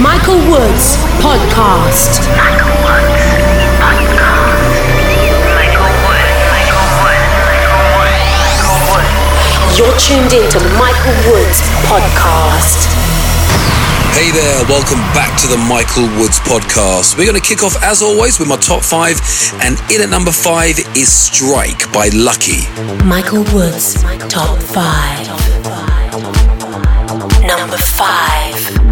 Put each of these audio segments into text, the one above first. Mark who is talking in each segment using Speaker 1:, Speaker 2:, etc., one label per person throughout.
Speaker 1: Michael Woods Podcast.
Speaker 2: Michael Woods Podcast. Michael Woods. Michael Woods. Michael Woods. Michael Woods.
Speaker 1: You're tuned in to Michael Woods Podcast.
Speaker 3: Hey there, welcome back to the Michael Woods podcast. We're going to kick off, as always, with my top five, and in at number five is Strike by Lucky.
Speaker 1: Michael Woods Top 5. Number 5.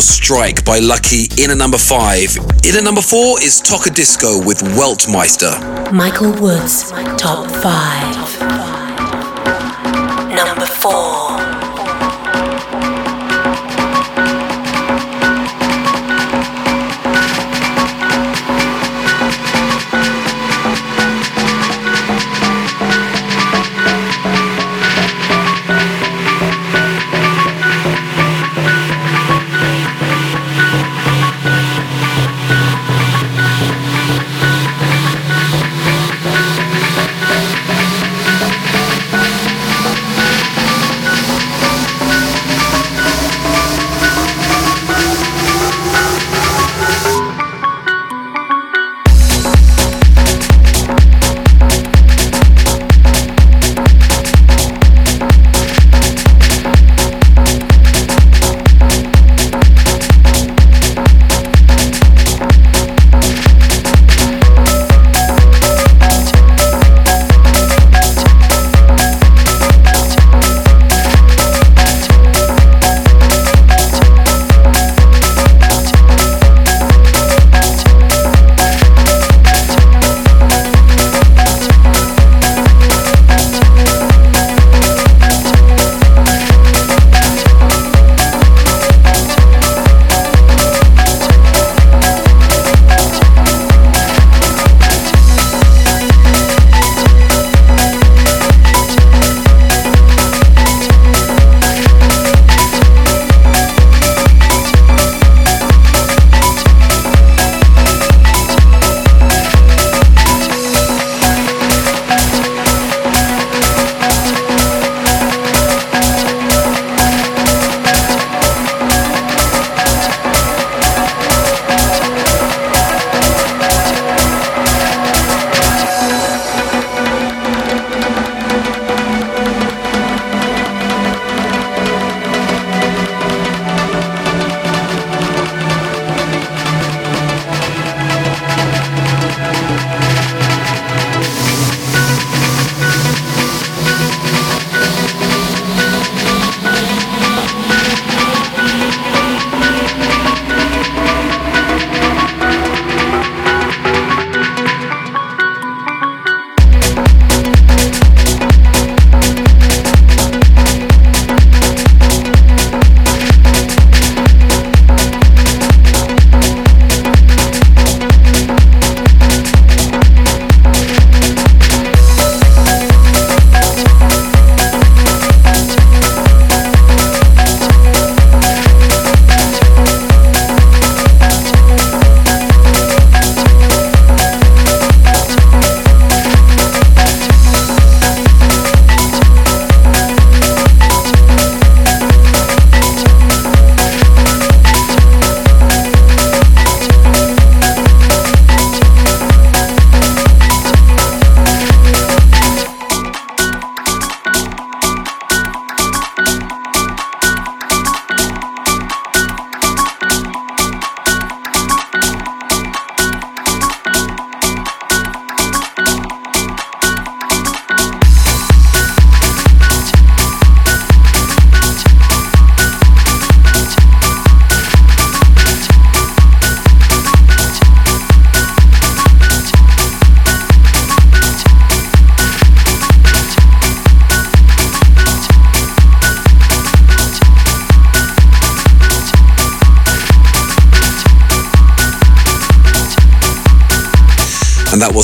Speaker 3: Strike by Lucky in number five. In number four is Tocadisco with Weltmeister.
Speaker 1: Michael Woods, top five.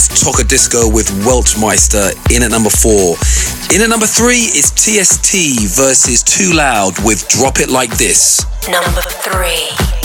Speaker 3: Tocadisco with Weltmeister in at number four. In at number three is TST versus Too Loud with Drop It Like This.
Speaker 1: Number three.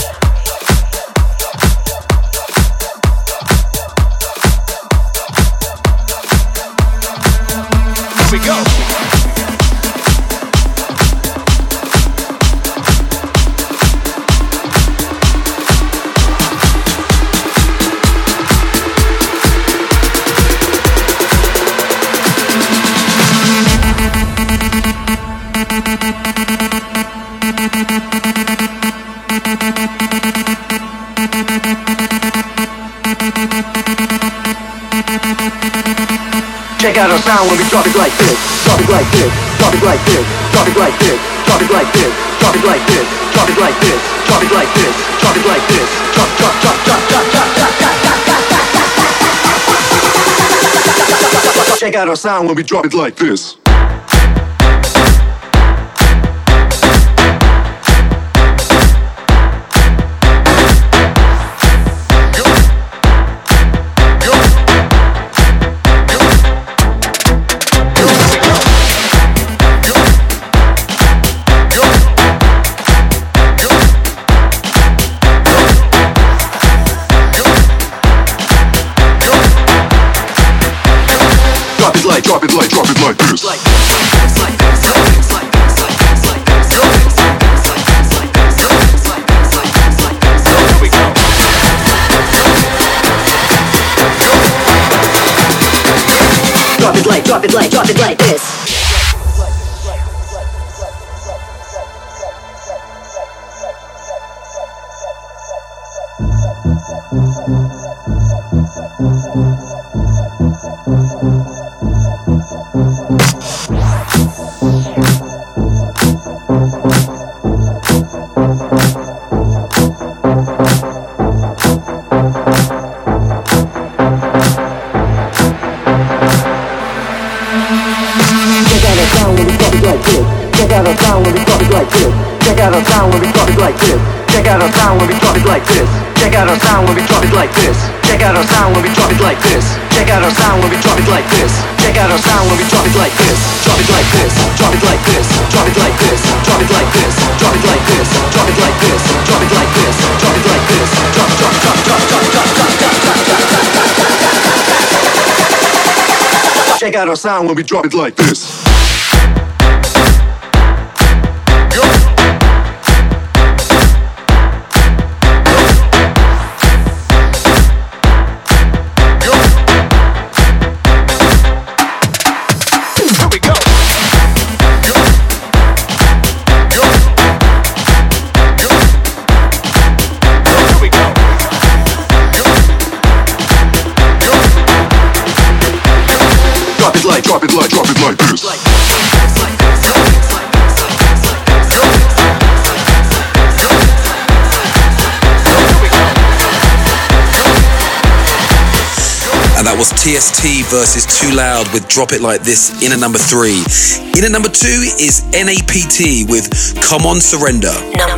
Speaker 4: Check out our sound when we drop it like this. Drop it like this. Drop it like this. Drop it like this. Drop it like this. Drop it like this. Drop it like this. Drop it like this. Drop it like this. Drop drop drop drop drop drop drop drop drop. Check out our sound when we drop it like this. Like, drop it like, this.
Speaker 1: Out our sound when we drop it like this.
Speaker 3: TST versus Too Loud with Drop It Like This in at number three. In at number two is NAPT with Come On Surrender.
Speaker 1: Number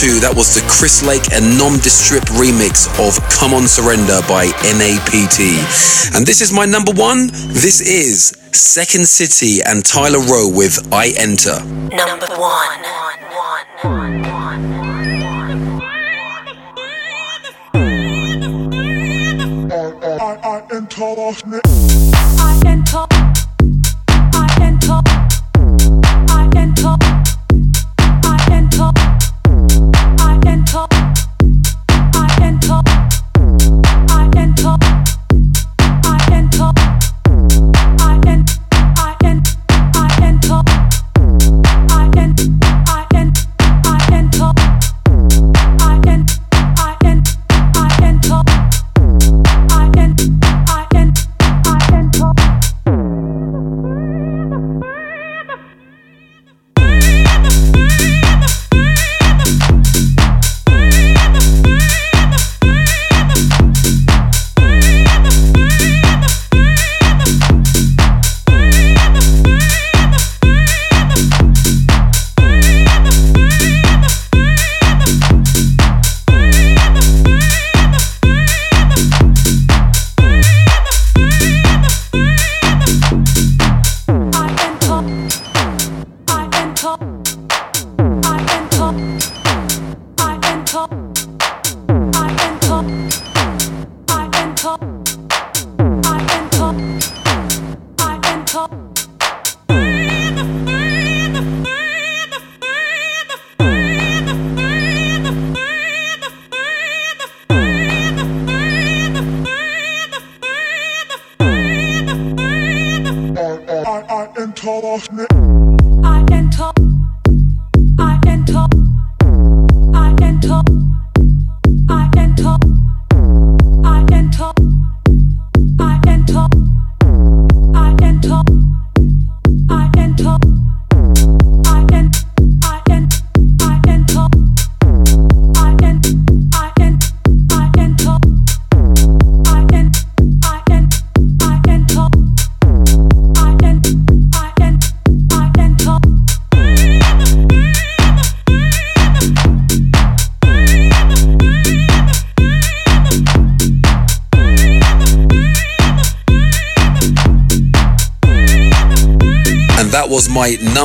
Speaker 1: two.
Speaker 3: That was the Chris Lake and Nom de Strip remix of Come On Surrender by NAPT. And this is my number one. This is Second City and Tyler Rowe with I Enter.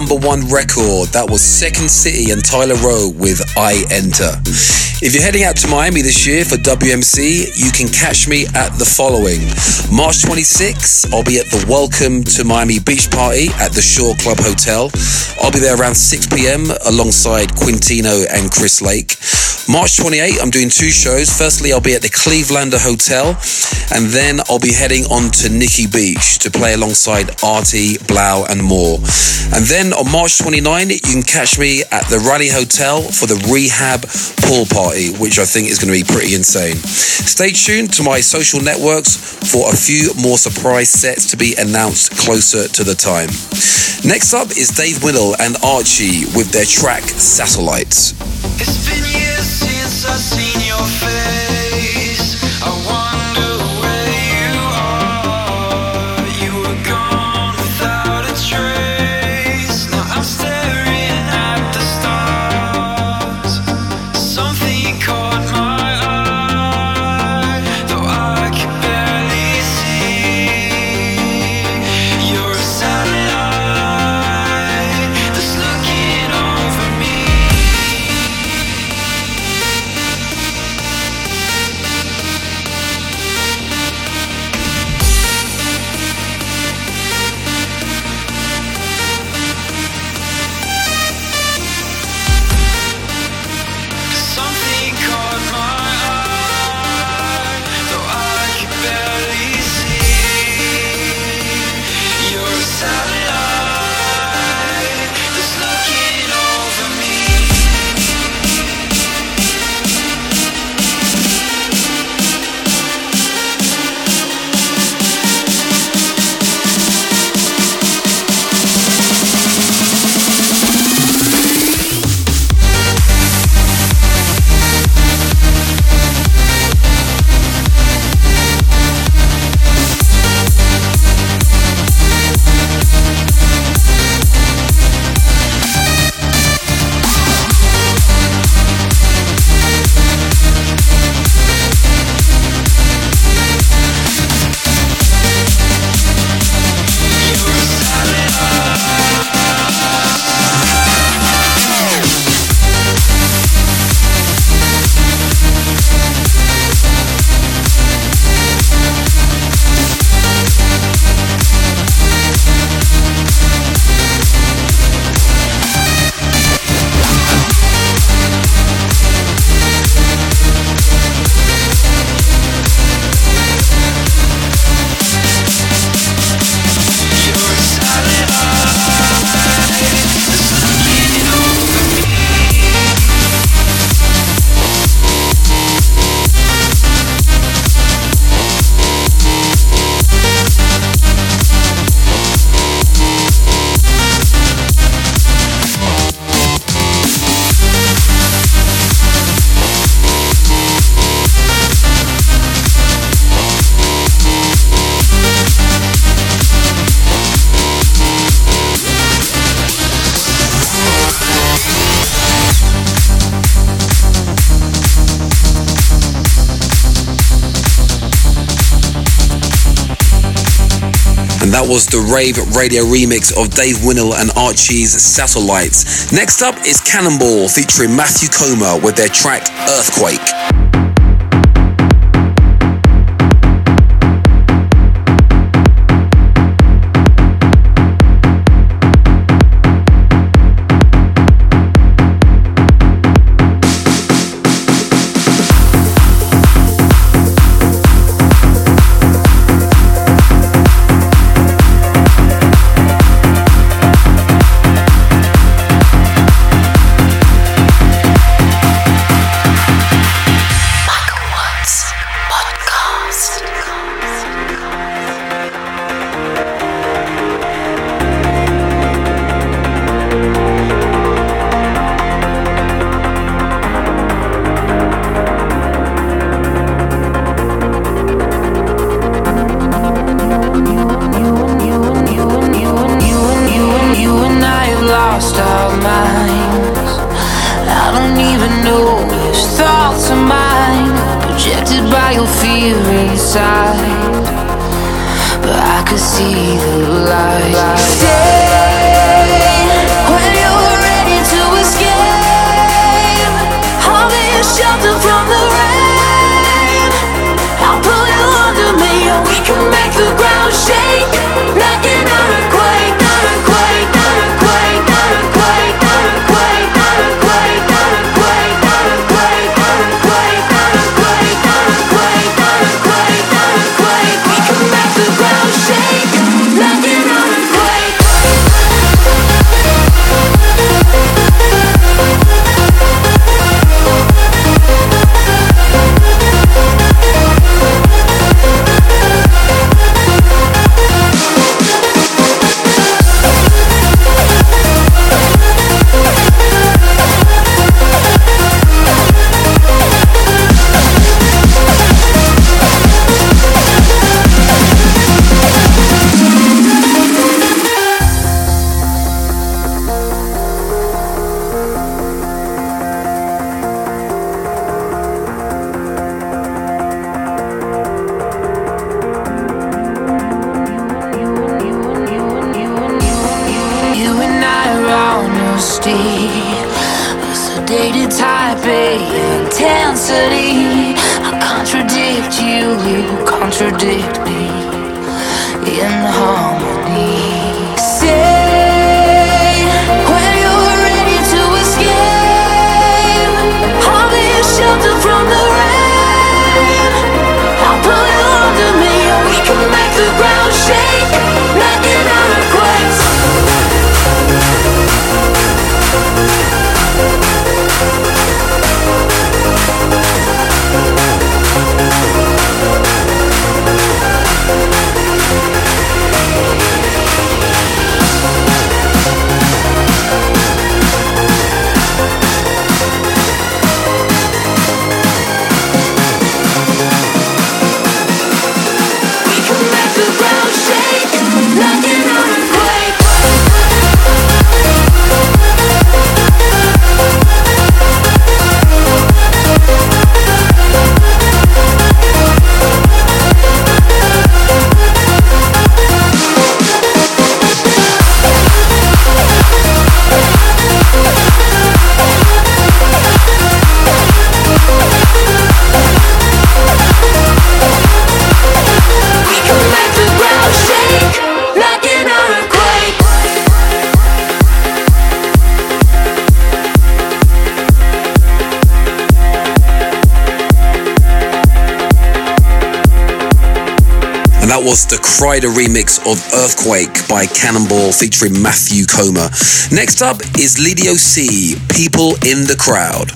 Speaker 2: Number one
Speaker 3: record. That was Second City and Tyler Rowe with I Enter. If you're heading out to Miami this year for WMC, you can catch me at the following. March 26th, I'll be at the Welcome to Miami Beach Party at the Shore Club Hotel. I'll be there around 6 p.m. alongside Quintino and Chris Lake. March 28th, I'm doing two shows. Firstly, I'll be at the Clevelander Hotel, and then I'll be heading on to Nikki Beach to play alongside Arty, 3LAU, and more. And then on March 29, you can catch me at the Raleigh Hotel for the Rehab Pool Party, which I think is going to be pretty insane. Stay tuned to my social networks for a few more surprise sets to be announced closer to the time. Next up is Dave Winnel and Archie with their track Satellites.
Speaker 5: Since I've seen your face.
Speaker 6: That was the Rave Radio remix of Dave Winnel and Archie's Satellites. Next up is Cannonball featuring Matthew Koma with their track Earthquake. Was the Kryder remix of Earthquake by Cannonball featuring Matthew Koma. Next up is Lidio C, People in the Crowd.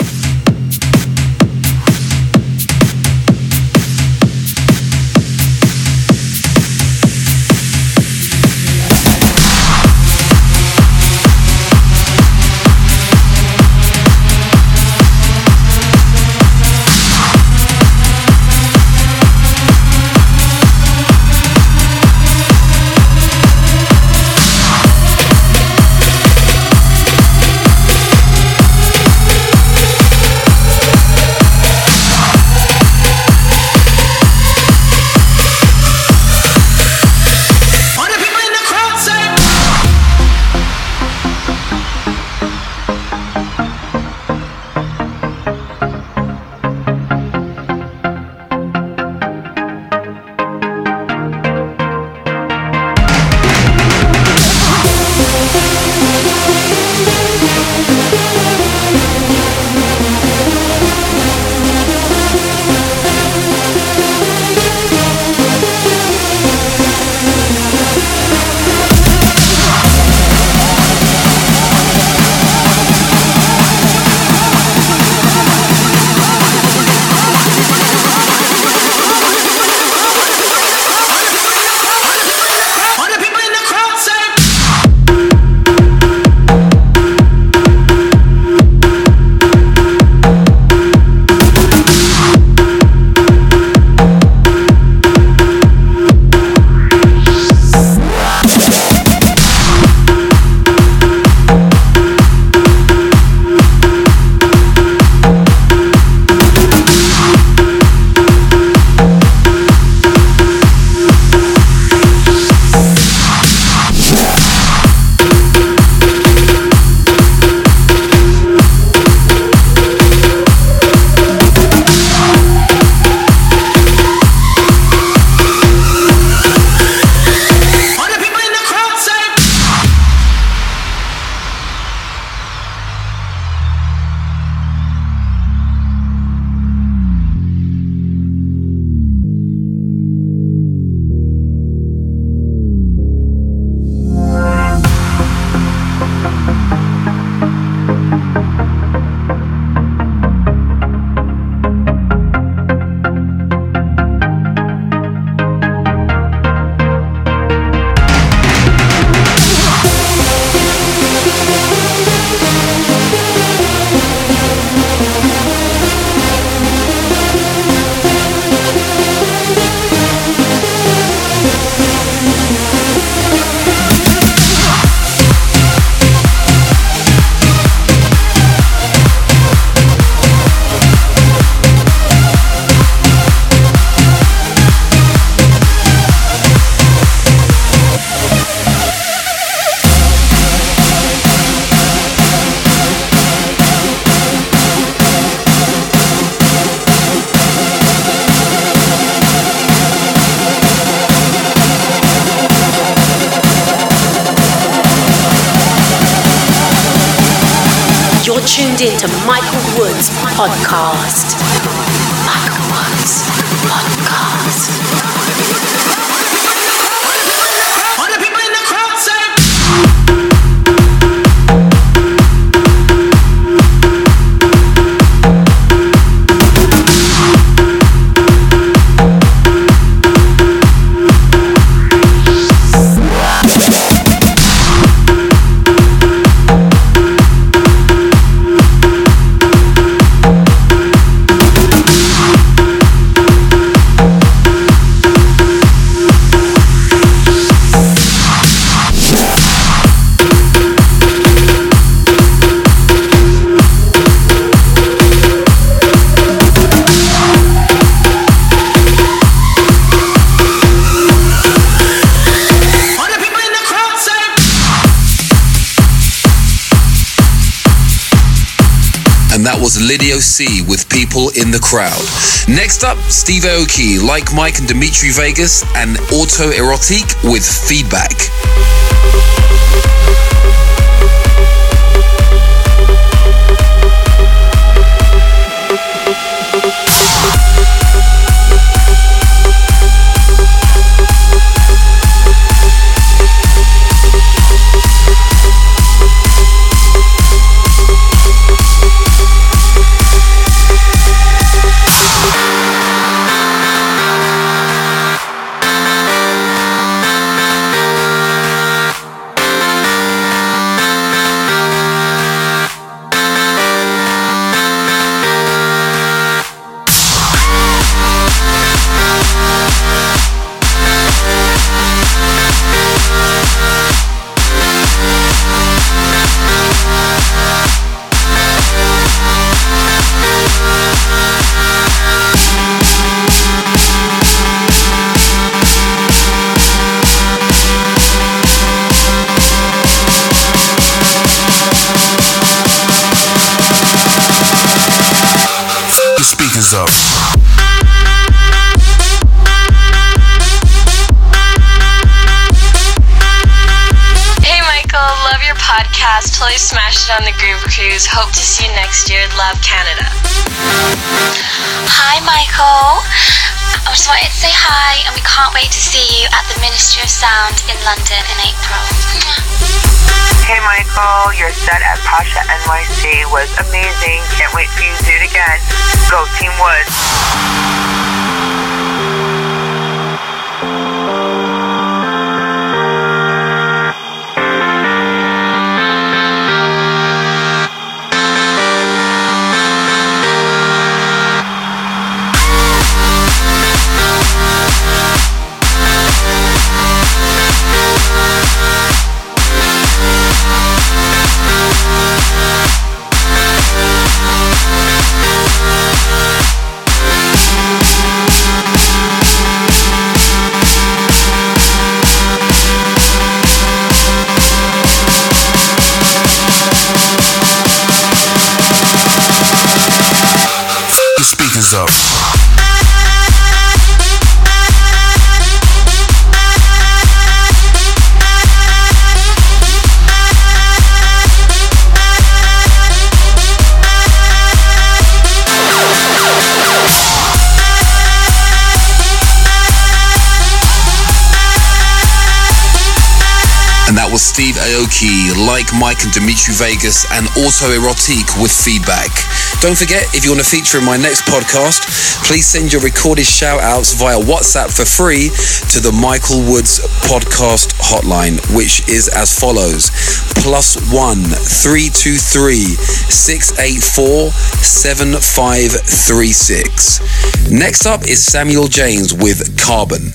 Speaker 7: Tuned in to Michael Woods Podcast.
Speaker 8: In the Crowd.
Speaker 3: Next up, Steve Aoki, like Mike and Dimitri Vegas, and Autoerotique with Feedback.
Speaker 9: Smashed on the Groove Cruise. Hope to see you next year. Love Canada.
Speaker 10: Hi, Michael. I just wanted to say hi, and we can't wait to see you at the Ministry of Sound in London in April.
Speaker 11: Hey Michael, your set at Pacha NYC was amazing. Can't wait for you to do it again. Go Team Woods.
Speaker 12: Up.
Speaker 3: And that was Steve Aoki, like Mike and Dimitri Vegas, and Autoerotique with feedback. Don't forget, if you want to feature in my next podcast, please send your recorded shout outs via WhatsApp for free to the Michael Woods podcast hotline, which is as follows plus one three two three six eight four seven five three six. Next up is Samuel James with Carbon.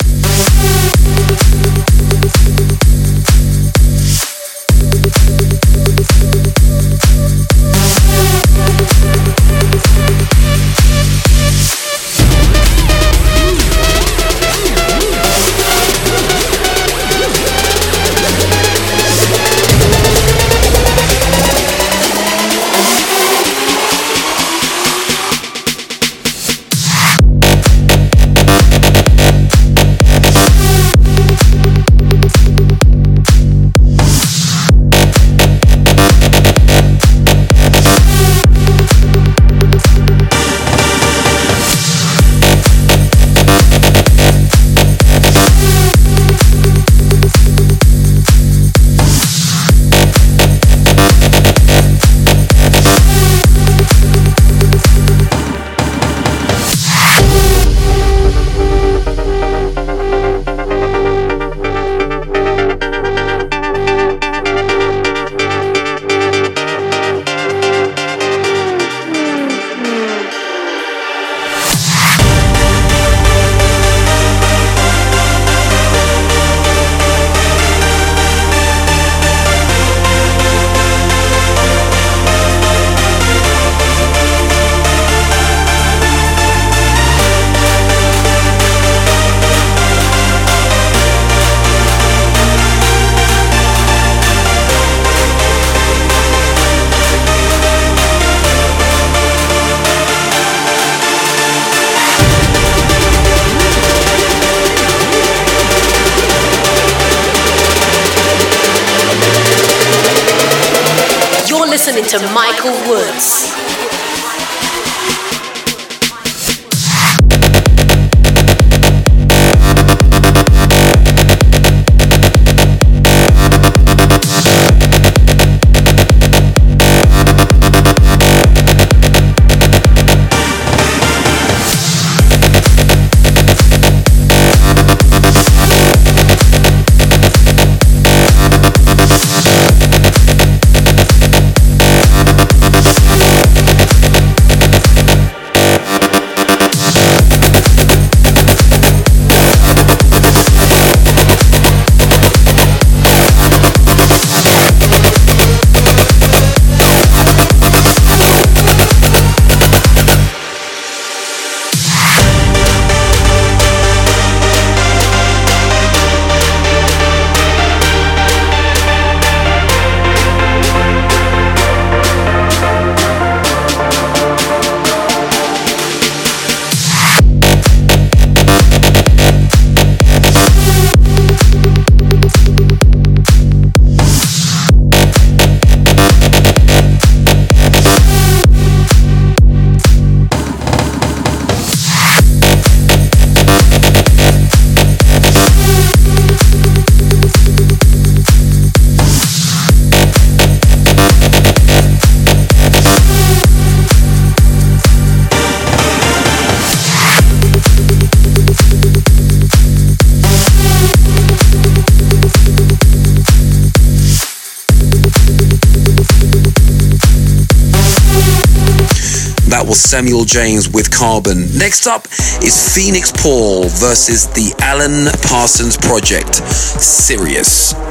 Speaker 3: Samuel James with Carbon. Next up is Phoenix Paul versus the Alan Parsons Project. Sirius.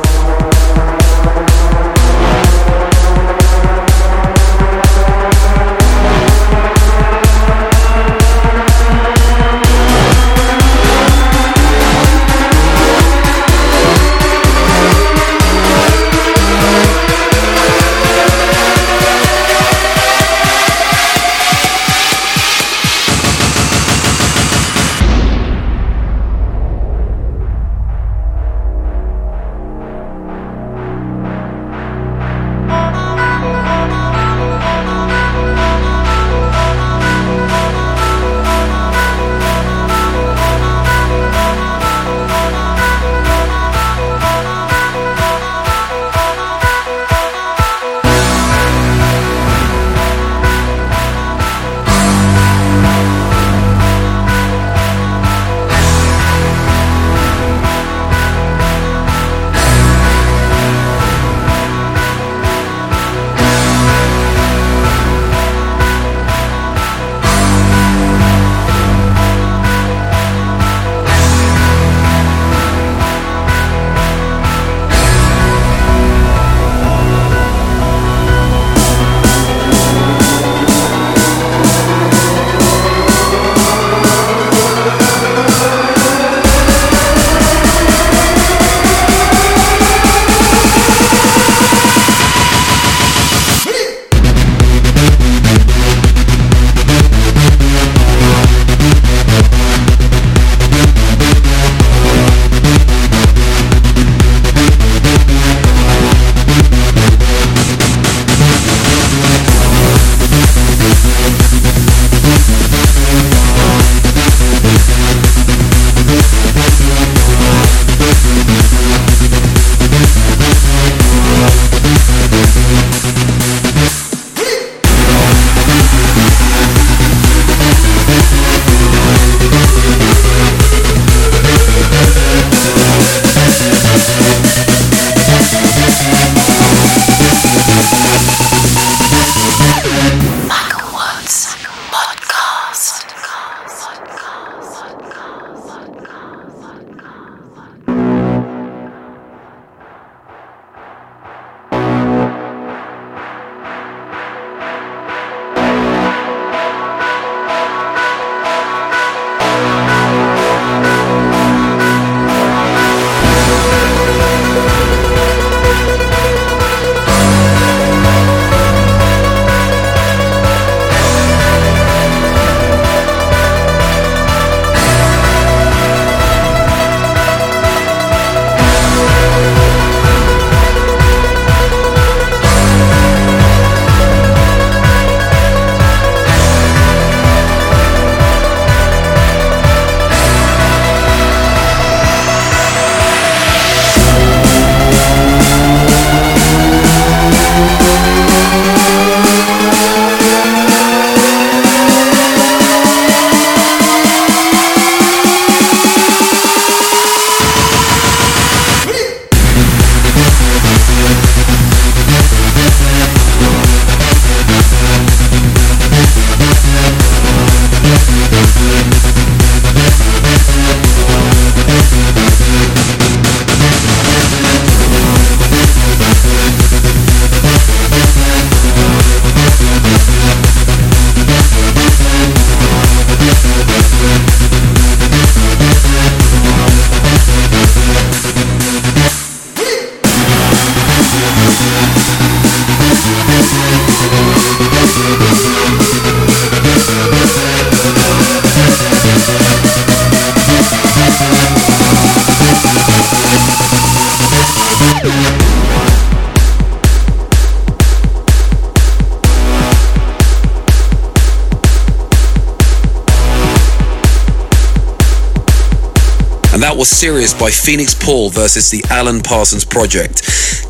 Speaker 3: Sirius by Phoenix Paul versus the Alan Parsons Project.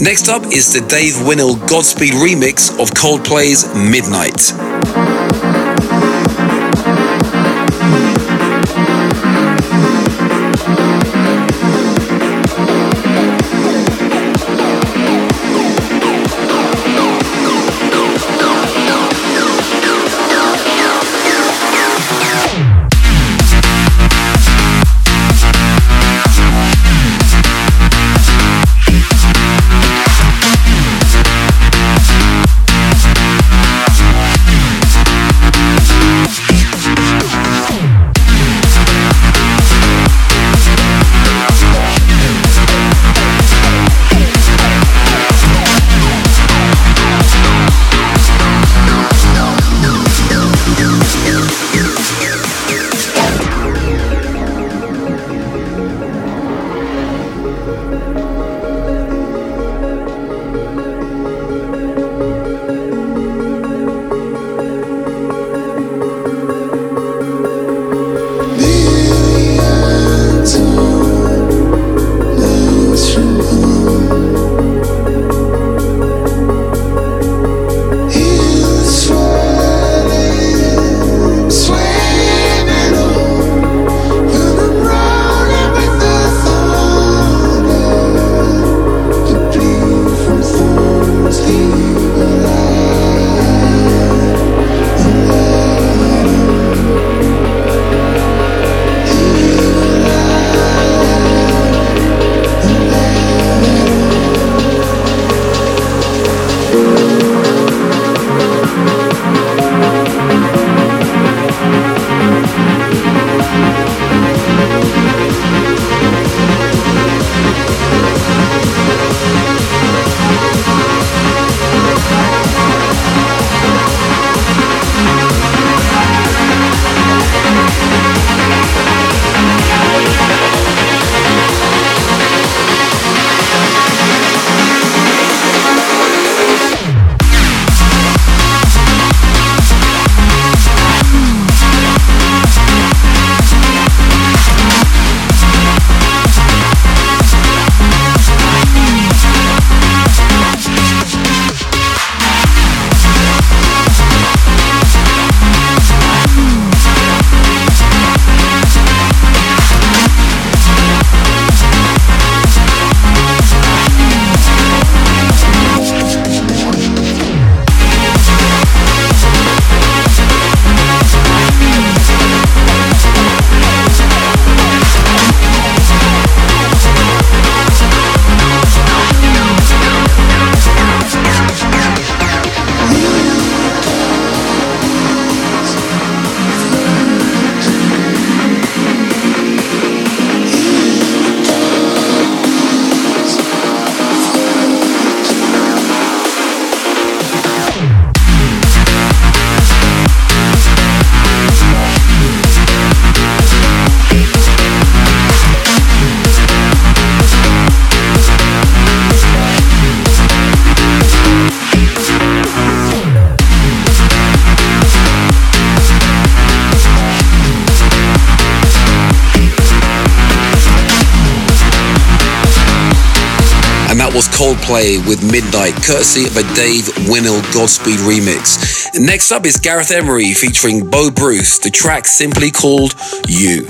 Speaker 3: Next up is the Dave Winnel Godspeed remix of Coldplay's Midnight. Coldplay with Midnight, courtesy of a Dave Winnel Godspeed remix. Next up is Gareth Emery featuring Bo Bruce, the track simply called You.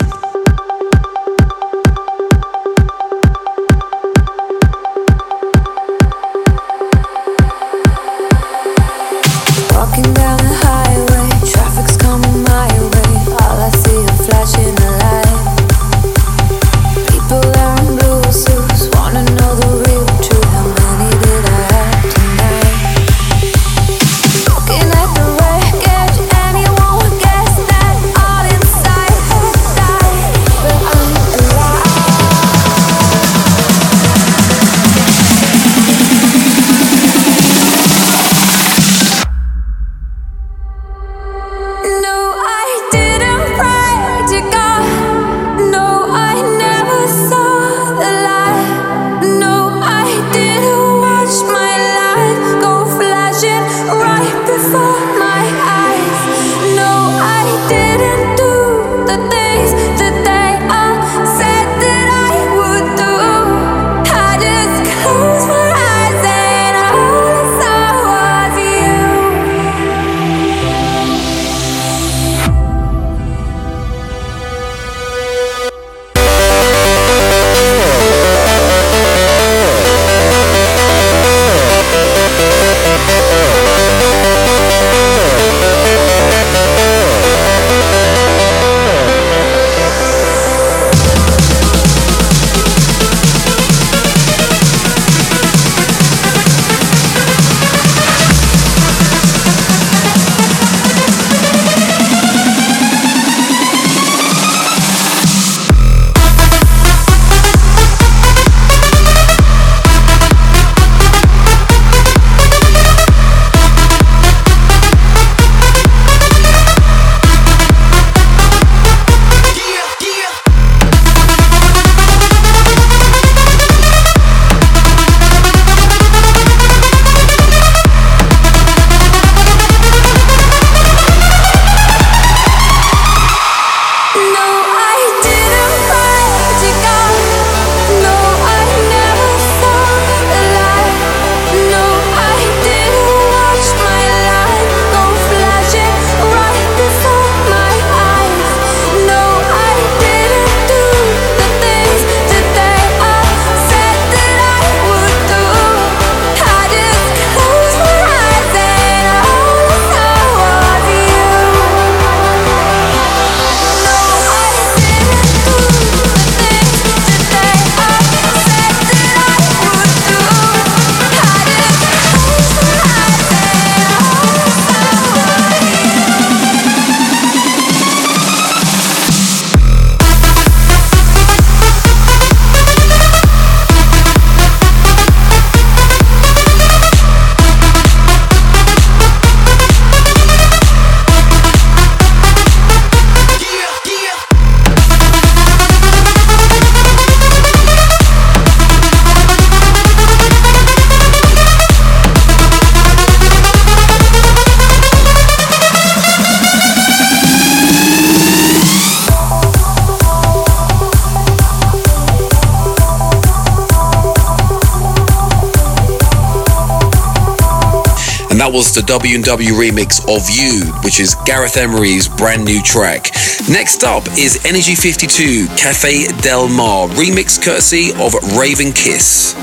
Speaker 13: The
Speaker 3: W&W remix of You, which is Gareth Emery's brand new track. Next up is Energy 52 Cafe Del Mar, remix courtesy of Raven Kiss.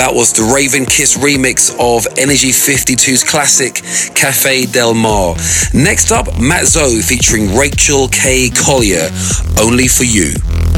Speaker 3: That was the Raven Kiss remix of Energy 52's classic Cafe Del Mar. Next up, Matt Zo featuring Rachel K. Collier, Only for You.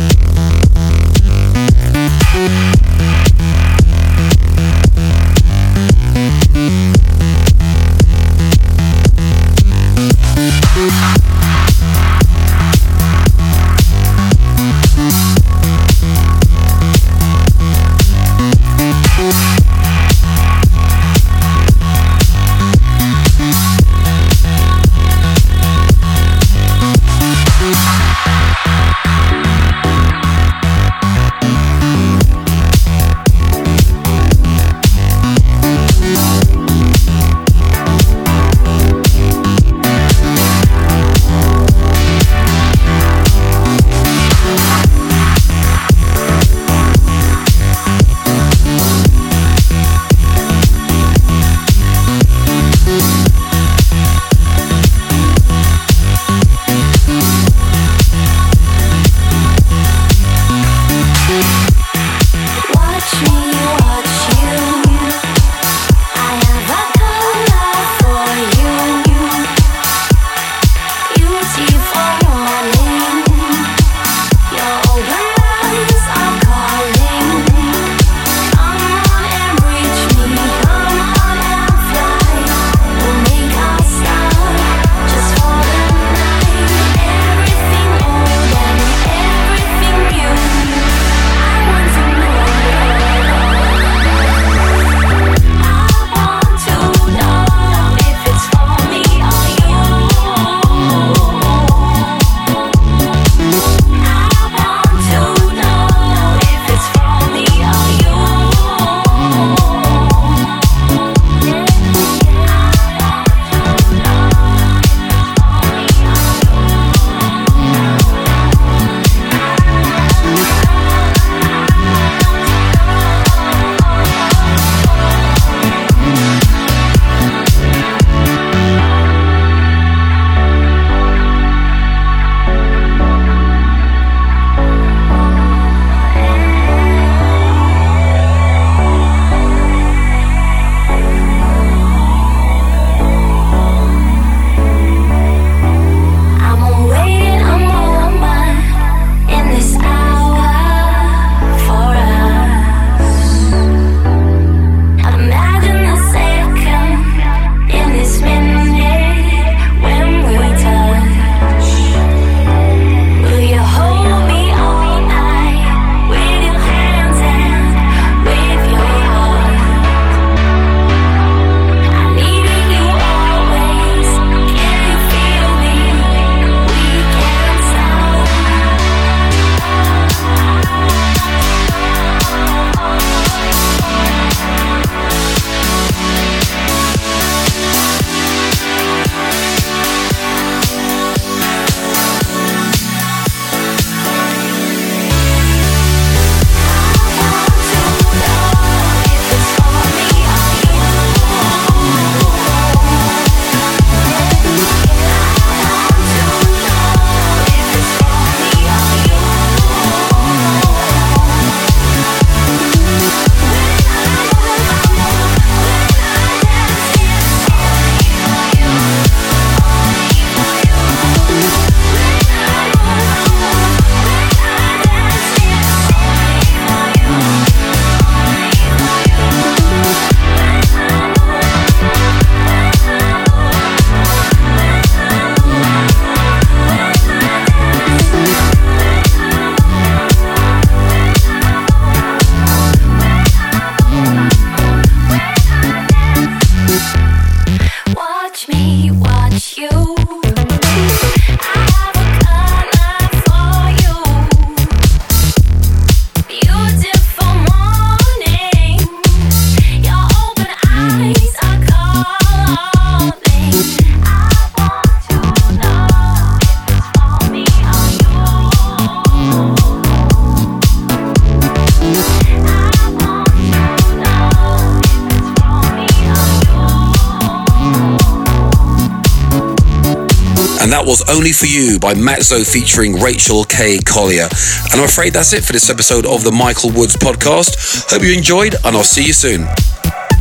Speaker 3: Only For You by Matt Zo featuring Rachel K. Collier. And I'm afraid that's it for this episode of the Michael Woods podcast. Hope you enjoyed, and I'll see you soon.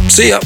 Speaker 3: See ya.